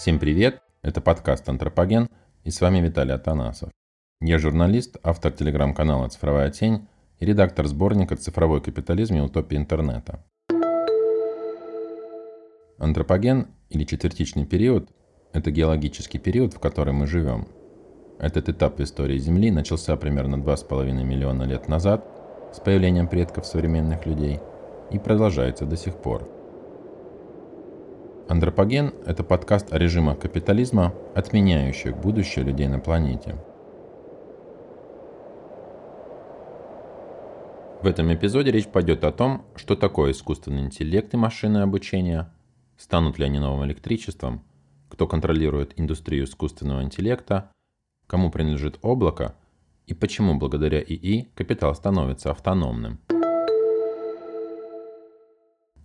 Всем привет! Это подкаст «Антропоген» и с вами Виталий Атанасов. Я журналист, автор телеграм-канала «Цифровая тень» и редактор сборника «Цифровой капитализм и утопия интернета». Антропоген или четвертичный период – это геологический период, в который мы живем. Этот этап в истории Земли начался примерно 2,5 миллиона лет назад с появлением предков современных людей и продолжается до сих пор – Антропоген – это подкаст о режимах капитализма, отменяющих будущее людей на планете. В этом эпизоде речь пойдет о том, что такое искусственный интеллект и машинное обучение, станут ли они новым электричеством, кто контролирует индустрию искусственного интеллекта, кому принадлежит облако и почему благодаря ИИ капитал становится автономным.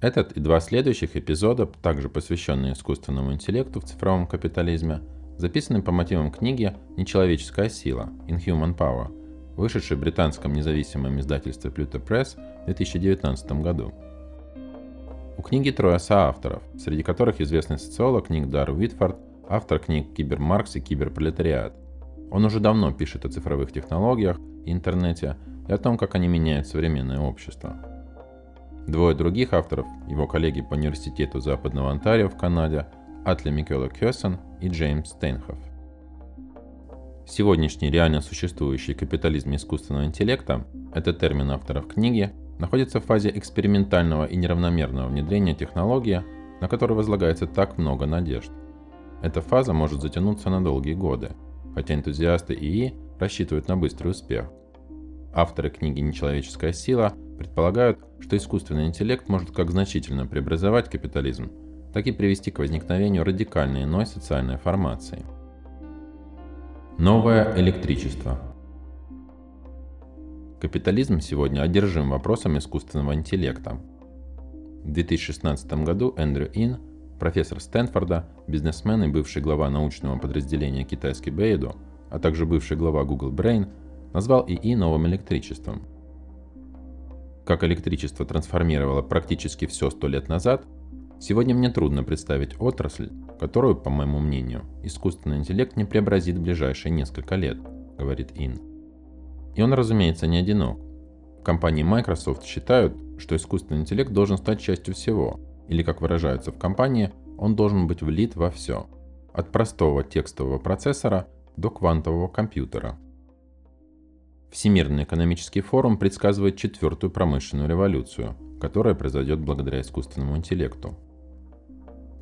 Этот и два следующих эпизода, также посвященные искусственному интеллекту в цифровом капитализме, записаны по мотивам книги «Нечеловеческая сила» Inhuman Power, вышедшей в британском независимом издательстве Pluto Press в 2019 году. У книги трое соавторов, среди которых известный социолог Ник Дар Уитфорд, автор книг «Кибермаркс» и «Киберпролетариат». Он уже давно пишет о цифровых технологиях интернете и о том, как они меняют современное общество – Двое других авторов, его коллеги по Университету Западного Онтарио в Канаде, Атли Микела Кёсон и Джеймс Стейнхоф. Сегодняшний реально существующий капитализм искусственного интеллекта, это термин авторов книги, находится в фазе экспериментального и неравномерного внедрения технологии, на которую возлагается так много надежд. Эта фаза может затянуться на долгие годы, хотя энтузиасты ИИ рассчитывают на быстрый успех. Авторы книги «Нечеловеческая сила» предполагают, что искусственный интеллект может как значительно преобразовать капитализм, так и привести к возникновению радикальной иной социальной формации. Новое электричество Капитализм сегодня одержим вопросом искусственного интеллекта. В 2016 году Эндрю Ин, профессор Стэнфорда, бизнесмен и бывший глава научного подразделения китайской Бейду, а также бывший глава Google Brain, назвал ИИ новым электричеством – как электричество трансформировало практически все сто лет назад, сегодня мне трудно представить отрасль, которую, по моему мнению, искусственный интеллект не преобразит в ближайшие несколько лет, говорит Ин. И он, разумеется, не одинок. В компании Microsoft считают, что искусственный интеллект должен стать частью всего, или, как выражаются в компании, он должен быть влит во все, от простого текстового процессора до квантового компьютера – Всемирный экономический форум предсказывает четвертую промышленную революцию, которая произойдет благодаря искусственному интеллекту.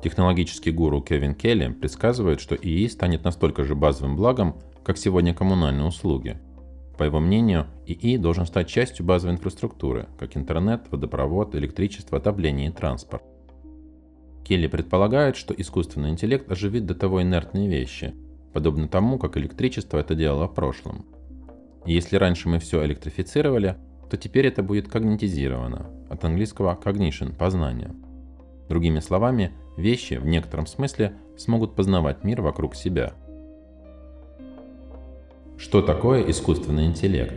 Технологический гуру Кевин Келли предсказывает, что ИИ станет настолько же базовым благом, как сегодня коммунальные услуги. По его мнению, ИИ должен стать частью базовой инфраструктуры, как интернет, водопровод, электричество, отопление и транспорт. Келли предполагает, что искусственный интеллект оживит до того инертные вещи, подобно тому, как электричество это делало в прошлом – если раньше мы все электрифицировали, то теперь это будет когнитизировано, от английского cognition – познание. Другими словами, вещи в некотором смысле смогут познавать мир вокруг себя. Что такое искусственный интеллект?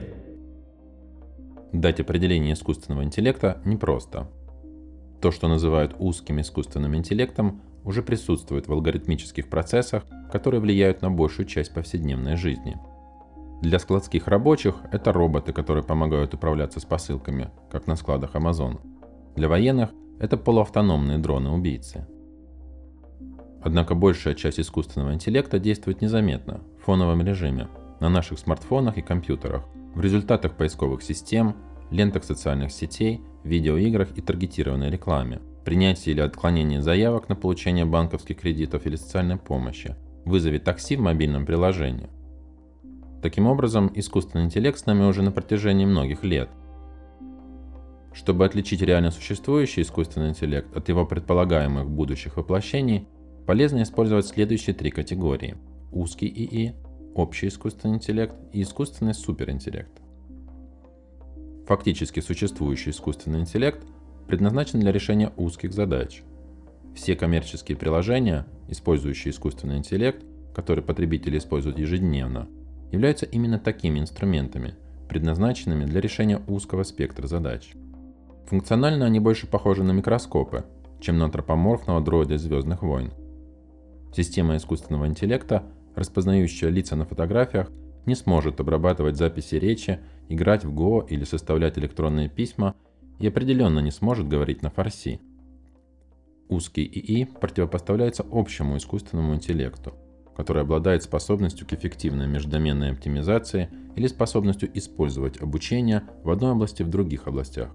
Дать определение искусственного интеллекта непросто. То, что называют узким искусственным интеллектом, уже присутствует в алгоритмических процессах, которые влияют на большую часть повседневной жизни – для складских рабочих это роботы, которые помогают управляться с посылками, как на складах Amazon. Для военных это полуавтономные дроны-убийцы. Однако большая часть искусственного интеллекта действует незаметно, в фоновом режиме, на наших смартфонах и компьютерах, в результатах поисковых систем, лентах социальных сетей, видеоиграх и таргетированной рекламе, принятии или отклонении заявок на получение банковских кредитов или социальной помощи, вызове такси в мобильном приложении, Таким образом, искусственный интеллект с нами уже на протяжении многих лет. Чтобы отличить реально существующий искусственный интеллект от его предполагаемых будущих воплощений, полезно использовать следующие три категории. Узкий ИИ, общий искусственный интеллект и искусственный суперинтеллект. Фактически существующий искусственный интеллект предназначен для решения узких задач. Все коммерческие приложения, использующие искусственный интеллект, которые потребители используют ежедневно, являются именно такими инструментами, предназначенными для решения узкого спектра задач. Функционально они больше похожи на микроскопы, чем на антропоморфного дроида «Звездных войн». Система искусственного интеллекта, распознающая лица на фотографиях, не сможет обрабатывать записи речи, играть в Go или составлять электронные письма и определенно не сможет говорить на фарси. Узкий ИИ противопоставляется общему искусственному интеллекту, который обладает способностью к эффективной междоменной оптимизации или способностью использовать обучение в одной области в других областях.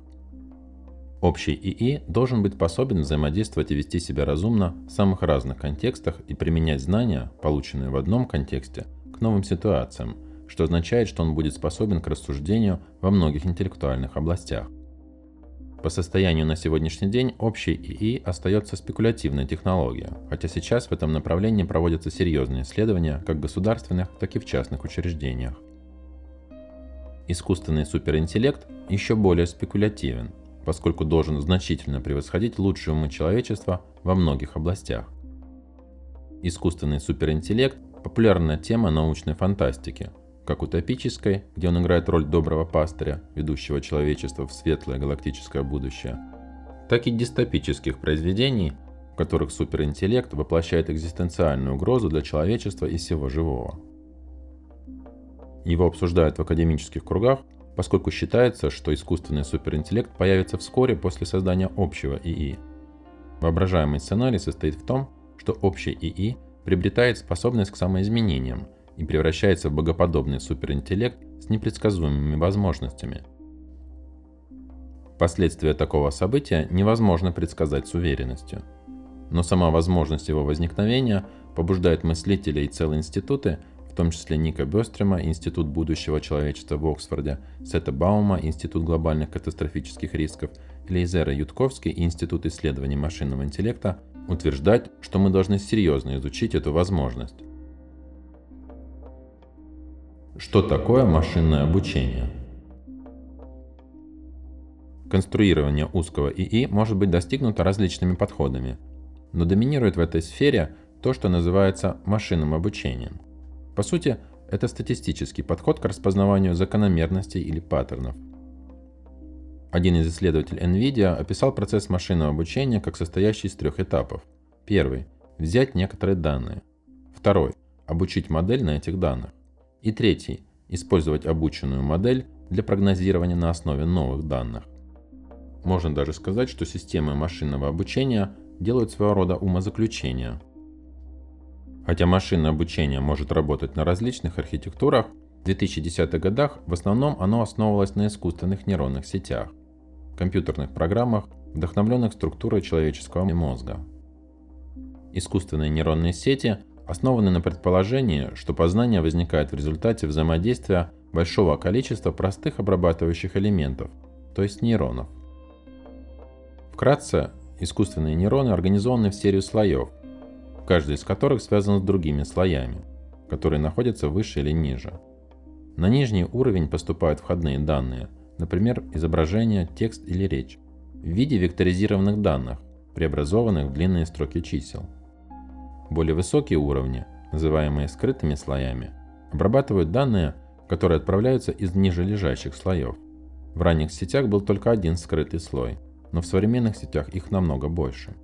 Общий ИИ должен быть способен взаимодействовать и вести себя разумно в самых разных контекстах и применять знания, полученные в одном контексте, к новым ситуациям, что означает, что он будет способен к рассуждению во многих интеллектуальных областях. По состоянию на сегодняшний день общий ИИ остается спекулятивной технологией, хотя сейчас в этом направлении проводятся серьезные исследования как в государственных, так и в частных учреждениях. Искусственный суперинтеллект еще более спекулятивен – поскольку должен значительно превосходить лучшие умы человечества во многих областях. Искусственный суперинтеллект – популярная тема научной фантастики, как утопической, где он играет роль доброго пастыря, ведущего человечество в светлое галактическое будущее, так и дистопических произведений, в которых суперинтеллект воплощает экзистенциальную угрозу для человечества и всего живого. Его обсуждают в академических кругах поскольку считается, что искусственный суперинтеллект появится вскоре после создания общего ИИ. Воображаемый сценарий состоит в том, что общий ИИ приобретает способность к самоизменениям и превращается в богоподобный суперинтеллект с непредсказуемыми возможностями. Последствия такого события невозможно предсказать с уверенностью. Но сама возможность его возникновения побуждает мыслителей и целые институты – в том числе Ника Бестрема, Институт будущего человечества в Оксфорде, Сета Баума, Институт глобальных катастрофических рисков, Лейзера Ютковский и Институт исследований машинного интеллекта, утверждать, что мы должны серьезно изучить эту возможность. Что такое машинное обучение? Конструирование узкого ИИ может быть достигнуто различными подходами, но доминирует в этой сфере то, что называется машинным обучением – по сути, это статистический подход к распознаванию закономерностей или паттернов. Один из исследователей NVIDIA описал процесс машинного обучения как состоящий из трех этапов. Первый – взять некоторые данные. Второй – обучить модель на этих данных. И третий – использовать обученную модель для прогнозирования на основе новых данных. Можно даже сказать, что системы машинного обучения делают своего рода умозаключения – Хотя машинное обучение может работать на различных архитектурах, в 2010-х годах в основном оно основывалось на искусственных нейронных сетях, компьютерных программах, вдохновленных структурой человеческого мозга. Искусственные нейронные сети основаны на предположении, что познание возникает в результате взаимодействия большого количества простых обрабатывающих элементов, то есть нейронов. Вкратце, искусственные нейроны организованы в серию слоев – каждый из которых связан с другими слоями, которые находятся выше или ниже. На нижний уровень поступают входные данные, например, изображение, текст или речь, в виде векторизированных данных, преобразованных в длинные строки чисел. Более высокие уровни, называемые скрытыми слоями, обрабатывают данные, которые отправляются из ниже лежащих слоев. В ранних сетях был только один скрытый слой, но в современных сетях их намного больше.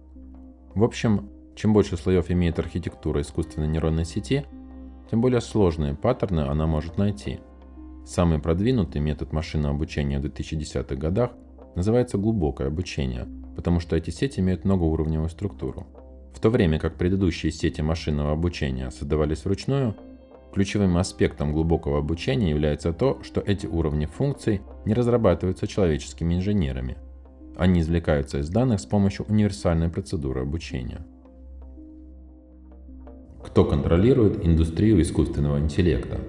В общем, чем больше слоев имеет архитектура искусственной нейронной сети, тем более сложные паттерны она может найти. Самый продвинутый метод машинного обучения в 2010-х годах называется глубокое обучение, потому что эти сети имеют многоуровневую структуру. В то время как предыдущие сети машинного обучения создавались вручную, ключевым аспектом глубокого обучения является то, что эти уровни функций не разрабатываются человеческими инженерами. Они извлекаются из данных с помощью универсальной процедуры обучения. Кто контролирует индустрию искусственного интеллекта?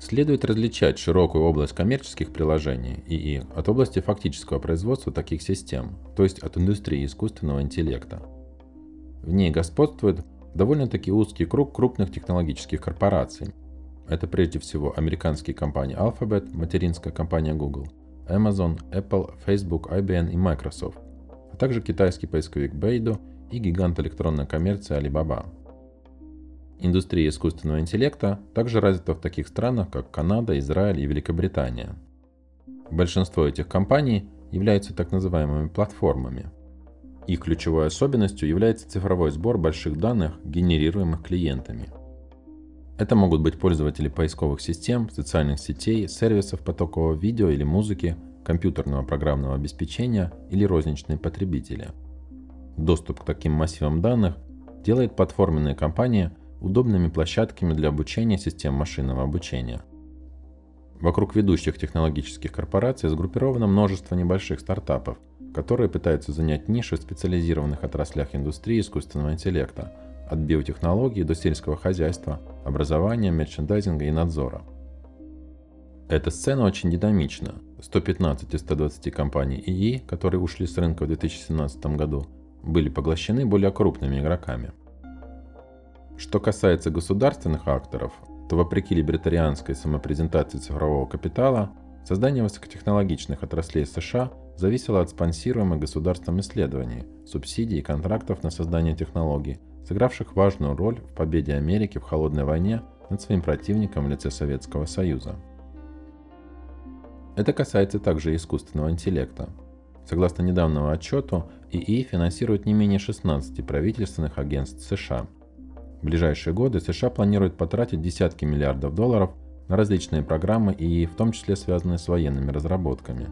Следует различать широкую область коммерческих приложений ИИ от области фактического производства таких систем, то есть от индустрии искусственного интеллекта. В ней господствует довольно-таки узкий круг крупных технологических корпораций. Это прежде всего американские компании Alphabet, материнская компания Google, Amazon, Apple, Facebook, IBM и Microsoft, а также китайский поисковик Beidou и гигант электронной коммерции Alibaba. Индустрия искусственного интеллекта также развита в таких странах, как Канада, Израиль и Их ключевой особенностью является цифровой сбор больших данных, генерируемых клиентами. Это могут быть пользователи поисковых систем, социальных сетей, сервисов потокового видео или музыки, компьютерного программного обеспечения или розничные потребители. Доступ к таким массивам данных делает платформенные компании удобными площадками для обучения систем машинного обучения. Вокруг ведущих технологических корпораций сгруппировано множество небольших стартапов, которые пытаются занять ниши в специализированных отраслях индустрии искусственного интеллекта, от биотехнологий до сельского хозяйства, образования, мерчендайзинга и надзора. Эта сцена очень динамична. 115 из 120 компаний ИИ, которые ушли с рынка в 2017 году, были поглощены более крупными игроками. Что касается государственных акторов, то вопреки либертарианской самопрезентации цифрового капитала, создание высокотехнологичных отраслей США зависело от спонсируемых государством исследований, субсидий и контрактов на создание технологий, сыгравших важную роль в победе Америки в холодной войне над своим противником в лице Советского Союза. Это касается также искусственного интеллекта. Согласно недавнему отчету, ИИ финансирует не менее 16 правительственных агентств США – в ближайшие годы США планируют потратить десятки миллиардов долларов на различные программы и в том числе связанные с военными разработками.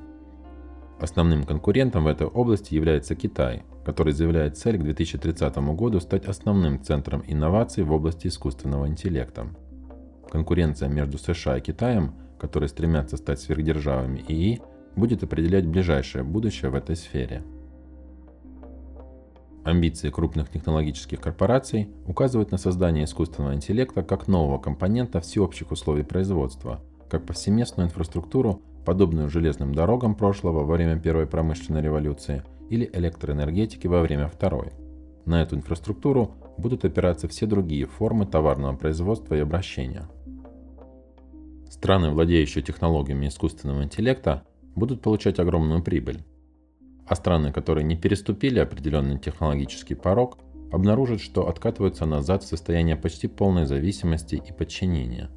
Основным конкурентом в этой области является Китай, который заявляет цель к 2030 году стать основным центром инноваций в области искусственного интеллекта. Конкуренция между США и Китаем, которые стремятся стать сверхдержавами ИИ, будет определять ближайшее будущее в этой сфере. Амбиции крупных технологических корпораций указывают на создание искусственного интеллекта как нового компонента всеобщих условий производства, как повсеместную инфраструктуру, подобную железным дорогам прошлого во время Первой промышленной революции или электроэнергетики во время Второй. На эту инфраструктуру будут опираться все другие формы товарного производства и обращения. Страны, владеющие технологиями искусственного интеллекта, будут получать огромную прибыль, а страны, которые не переступили определенный технологический порог, обнаружат, что откатываются назад в состояние почти полной зависимости и подчинения.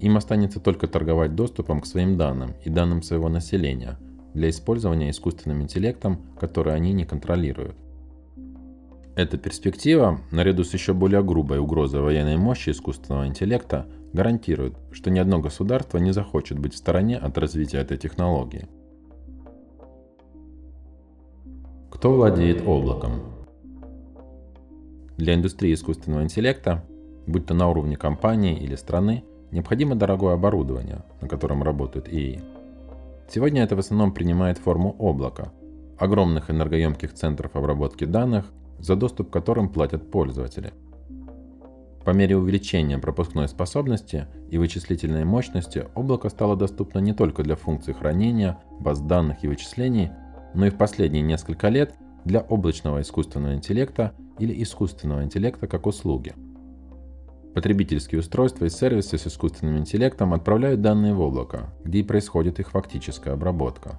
Им останется только торговать доступом к своим данным и данным своего населения для использования искусственным интеллектом, который они не контролируют. Эта перспектива, наряду с еще более грубой угрозой военной мощи искусственного интеллекта, гарантирует, что ни одно государство не захочет быть в стороне от развития этой технологии – Кто владеет облаком? Для индустрии искусственного интеллекта, будь то на уровне компании или страны, необходимо дорогое оборудование, на котором работают ИИ. Сегодня это в основном принимает форму облака, огромных энергоемких центров обработки данных, за доступ к которым платят пользователи. По мере увеличения пропускной способности и вычислительной мощности облако стало доступно не только для функций хранения, баз данных и вычислений, но и в последние несколько лет для облачного искусственного интеллекта или искусственного интеллекта как услуги. Потребительские устройства и сервисы с искусственным интеллектом отправляют данные в облако, где и происходит их фактическая обработка.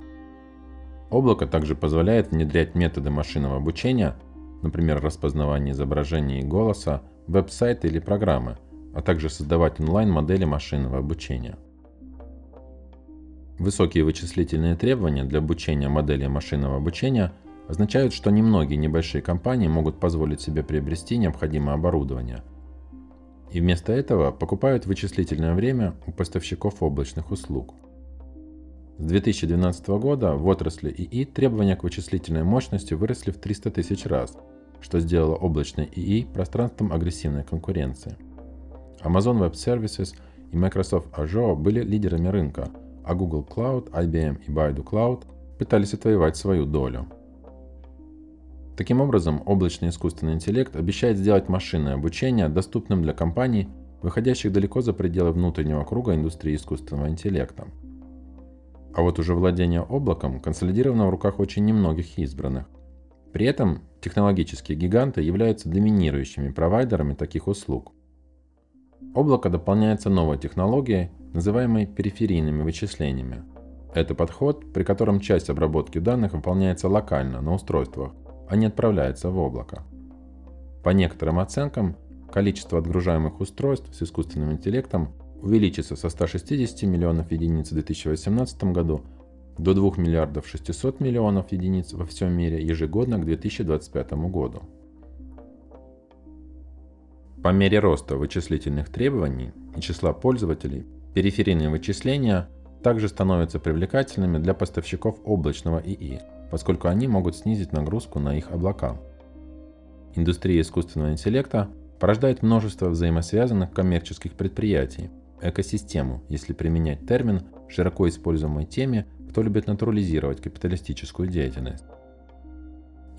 Облако также позволяет внедрять методы машинного обучения, например, распознавание изображения и голоса, веб-сайты или программы, а также создавать онлайн-модели машинного обучения – Высокие вычислительные требования для обучения модели машинного обучения означают, что немногие небольшие компании могут позволить себе приобрести необходимое оборудование. И вместо этого покупают вычислительное время у поставщиков облачных услуг. С 2012 года в отрасли ИИ требования к вычислительной мощности выросли в 300 тысяч раз, что сделало облачный ИИ пространством агрессивной конкуренции. Amazon Web Services и Microsoft Azure были лидерами рынка – а Google Cloud, IBM и Baidu Cloud пытались отвоевать свою долю. Таким образом, облачный искусственный интеллект обещает сделать машинное обучение доступным для компаний, выходящих далеко за пределы внутреннего круга индустрии искусственного интеллекта. А вот уже владение облаком консолидировано в руках очень немногих избранных. При этом технологические гиганты являются доминирующими провайдерами таких услуг. Облако дополняется новой технологией, называемой периферийными вычислениями. Это подход, при котором часть обработки данных выполняется локально на устройствах, а не отправляется в облако. По некоторым оценкам, количество отгружаемых устройств с искусственным интеллектом увеличится со 160 миллионов единиц в 2018 году до 2 миллиардов 600 миллионов единиц во всем мире ежегодно к 2025 году. По мере роста вычислительных требований и числа пользователей, периферийные вычисления также становятся привлекательными для поставщиков облачного ИИ, поскольку они могут снизить нагрузку на их облака. Индустрия искусственного интеллекта порождает множество взаимосвязанных коммерческих предприятий, экосистему, если применять термин, широко используемый теми, кто любит натурализировать капиталистическую деятельность.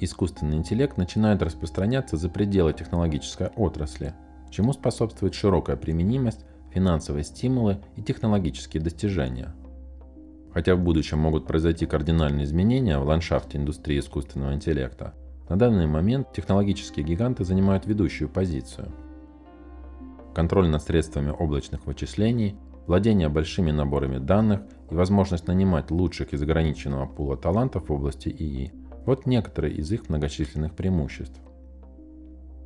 Искусственный интеллект начинает распространяться за пределы технологической отрасли, чему способствует широкая применимость, финансовые стимулы и технологические достижения. Хотя в будущем могут произойти кардинальные изменения в ландшафте индустрии искусственного интеллекта, на данный момент технологические гиганты занимают ведущую позицию. Контроль над средствами облачных вычислений, владение большими наборами данных и возможность нанимать лучших из ограниченного пула талантов в области ИИ – вот некоторые из их многочисленных преимуществ.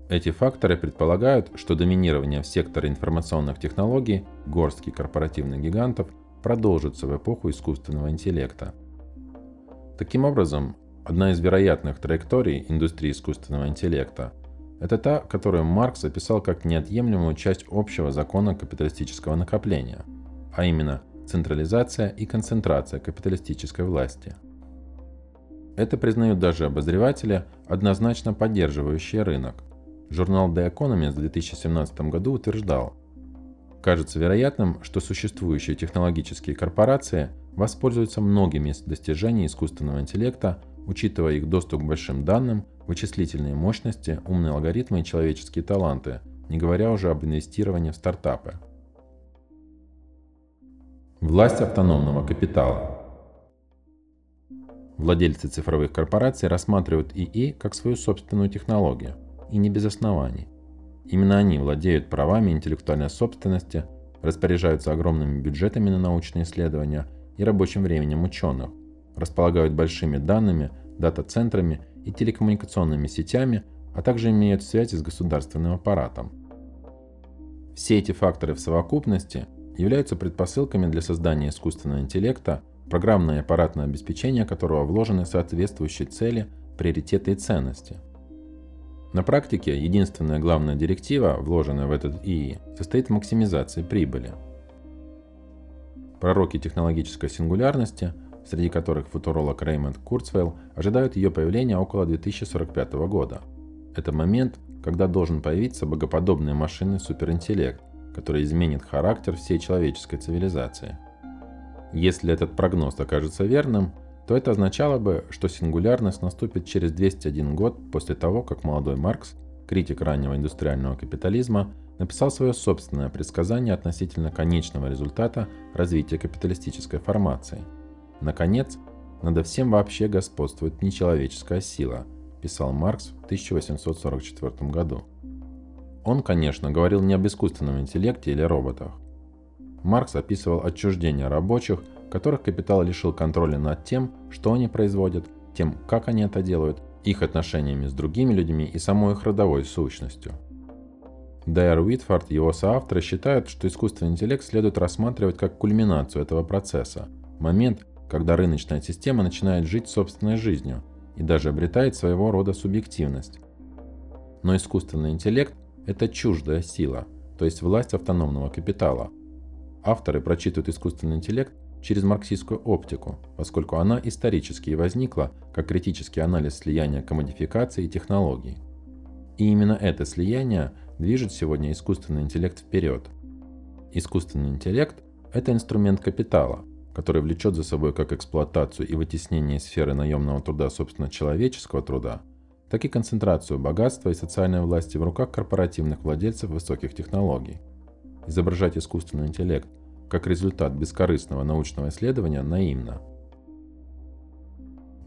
Эти факторы предполагают, что доминирование в секторе информационных технологий горстки корпоративных гигантов продолжится в эпоху искусственного интеллекта. Таким образом, одна из вероятных траекторий индустрии искусственного интеллекта – это та, которую Маркс описал как неотъемлемую часть общего закона капиталистического накопления, а именно централизация и концентрация капиталистической власти. Это признают даже обозреватели, однозначно поддерживающие рынок. Журнал The Economist в 2017 году утверждал, кажется вероятным, что существующие технологические корпорации воспользуются многими из достижений искусственного интеллекта, учитывая их доступ к большим данным, вычислительные мощности, умные алгоритмы и человеческие таланты, не говоря уже об инвестировании в стартапы. Власть автономного капитала. Владельцы цифровых корпораций рассматривают ИИ как свою собственную технологию – и не без оснований. Именно они владеют правами интеллектуальной собственности, распоряжаются огромными бюджетами на научные исследования и рабочим временем ученых, располагают большими данными, дата-центрами и телекоммуникационными сетями, а также имеют связи с государственным аппаратом. Все эти факторы в совокупности являются предпосылками для создания искусственного интеллекта, программное и аппаратное обеспечение которого вложены соответствующие цели, приоритеты и ценности – на практике единственная главная директива, вложенная в этот ИИ, состоит в максимизации прибыли. Пророки технологической сингулярности, среди которых футуролог Реймонд Курцвейл, ожидают ее появления около 2045 года. Это момент, когда должен появиться богоподобный машинный суперинтеллект, который изменит характер всей человеческой цивилизации. Если этот прогноз окажется верным – то это означало бы, что сингулярность наступит через 201 год после того, как молодой Маркс, критик раннего индустриального капитализма, написал свое собственное предсказание относительно конечного результата развития капиталистической формации. Наконец, надо всем вообще господствует нечеловеческая сила, писал Маркс в 1844 году. Он, конечно, говорил не об искусственном интеллекте или роботах. Маркс описывал отчуждение рабочих – которых капитал лишил контроля над тем, что они производят, тем, как они это делают, их отношениями с другими людьми и самой их родовой сущностью. Дайер Уитфорд и его соавторы считают, что искусственный интеллект следует рассматривать как кульминацию этого процесса, момент, когда рыночная система начинает жить собственной жизнью и даже обретает своего рода субъективность. Но искусственный интеллект – это чуждая сила, то есть власть автономного капитала. Авторы прочитывают искусственный интеллект через марксистскую оптику, поскольку она исторически возникла как критический анализ слияния комодификации и технологий. И именно это слияние движет сегодня искусственный интеллект вперед. Искусственный интеллект – это инструмент капитала, который влечет за собой как эксплуатацию и вытеснение сферы наемного труда собственно человеческого труда, так и концентрацию богатства и социальной власти в руках корпоративных владельцев высоких технологий. Изображать искусственный интеллект – как результат бескорыстного научного исследования наивно.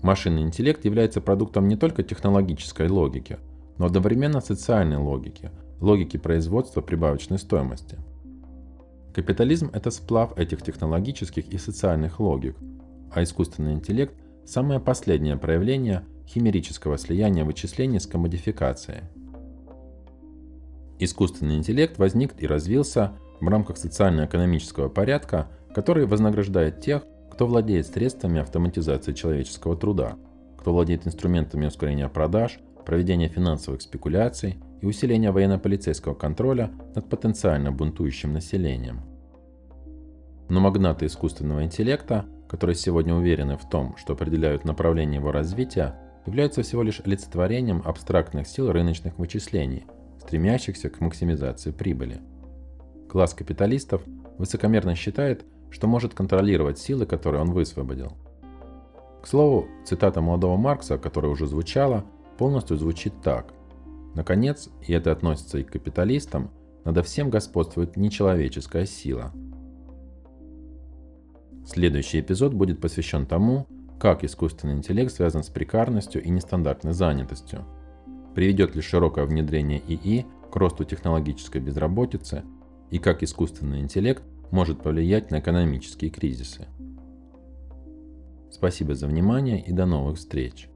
Машинный интеллект является продуктом не только технологической логики, но одновременно социальной логики, логики производства прибавочной стоимости. Капитализм – это сплав этих технологических и социальных логик, а искусственный интеллект – самое последнее проявление химерического слияния вычислений с комодификацией. Искусственный интеллект возник и развился в рамках социально-экономического порядка, который вознаграждает тех, кто владеет средствами автоматизации человеческого труда, кто владеет инструментами ускорения продаж, проведения финансовых спекуляций и усиления военно-полицейского контроля над потенциально бунтующим населением. Но магнаты искусственного интеллекта, которые сегодня уверены в том, что определяют направление его развития, являются всего лишь олицетворением абстрактных сил рыночных вычислений, стремящихся к максимизации прибыли. Класс капиталистов высокомерно считает, что может контролировать силы, которые он высвободил. К слову, цитата молодого Маркса, которая уже звучала, полностью звучит так. Наконец, и это относится и к капиталистам, надо всем господствует нечеловеческая сила. Следующий эпизод будет посвящен тому, как искусственный интеллект связан с прекарностью и нестандартной занятостью. Приведет ли широкое внедрение ИИ к росту технологической безработицы и как искусственный интеллект может повлиять на экономические кризисы. Спасибо за внимание и до новых встреч!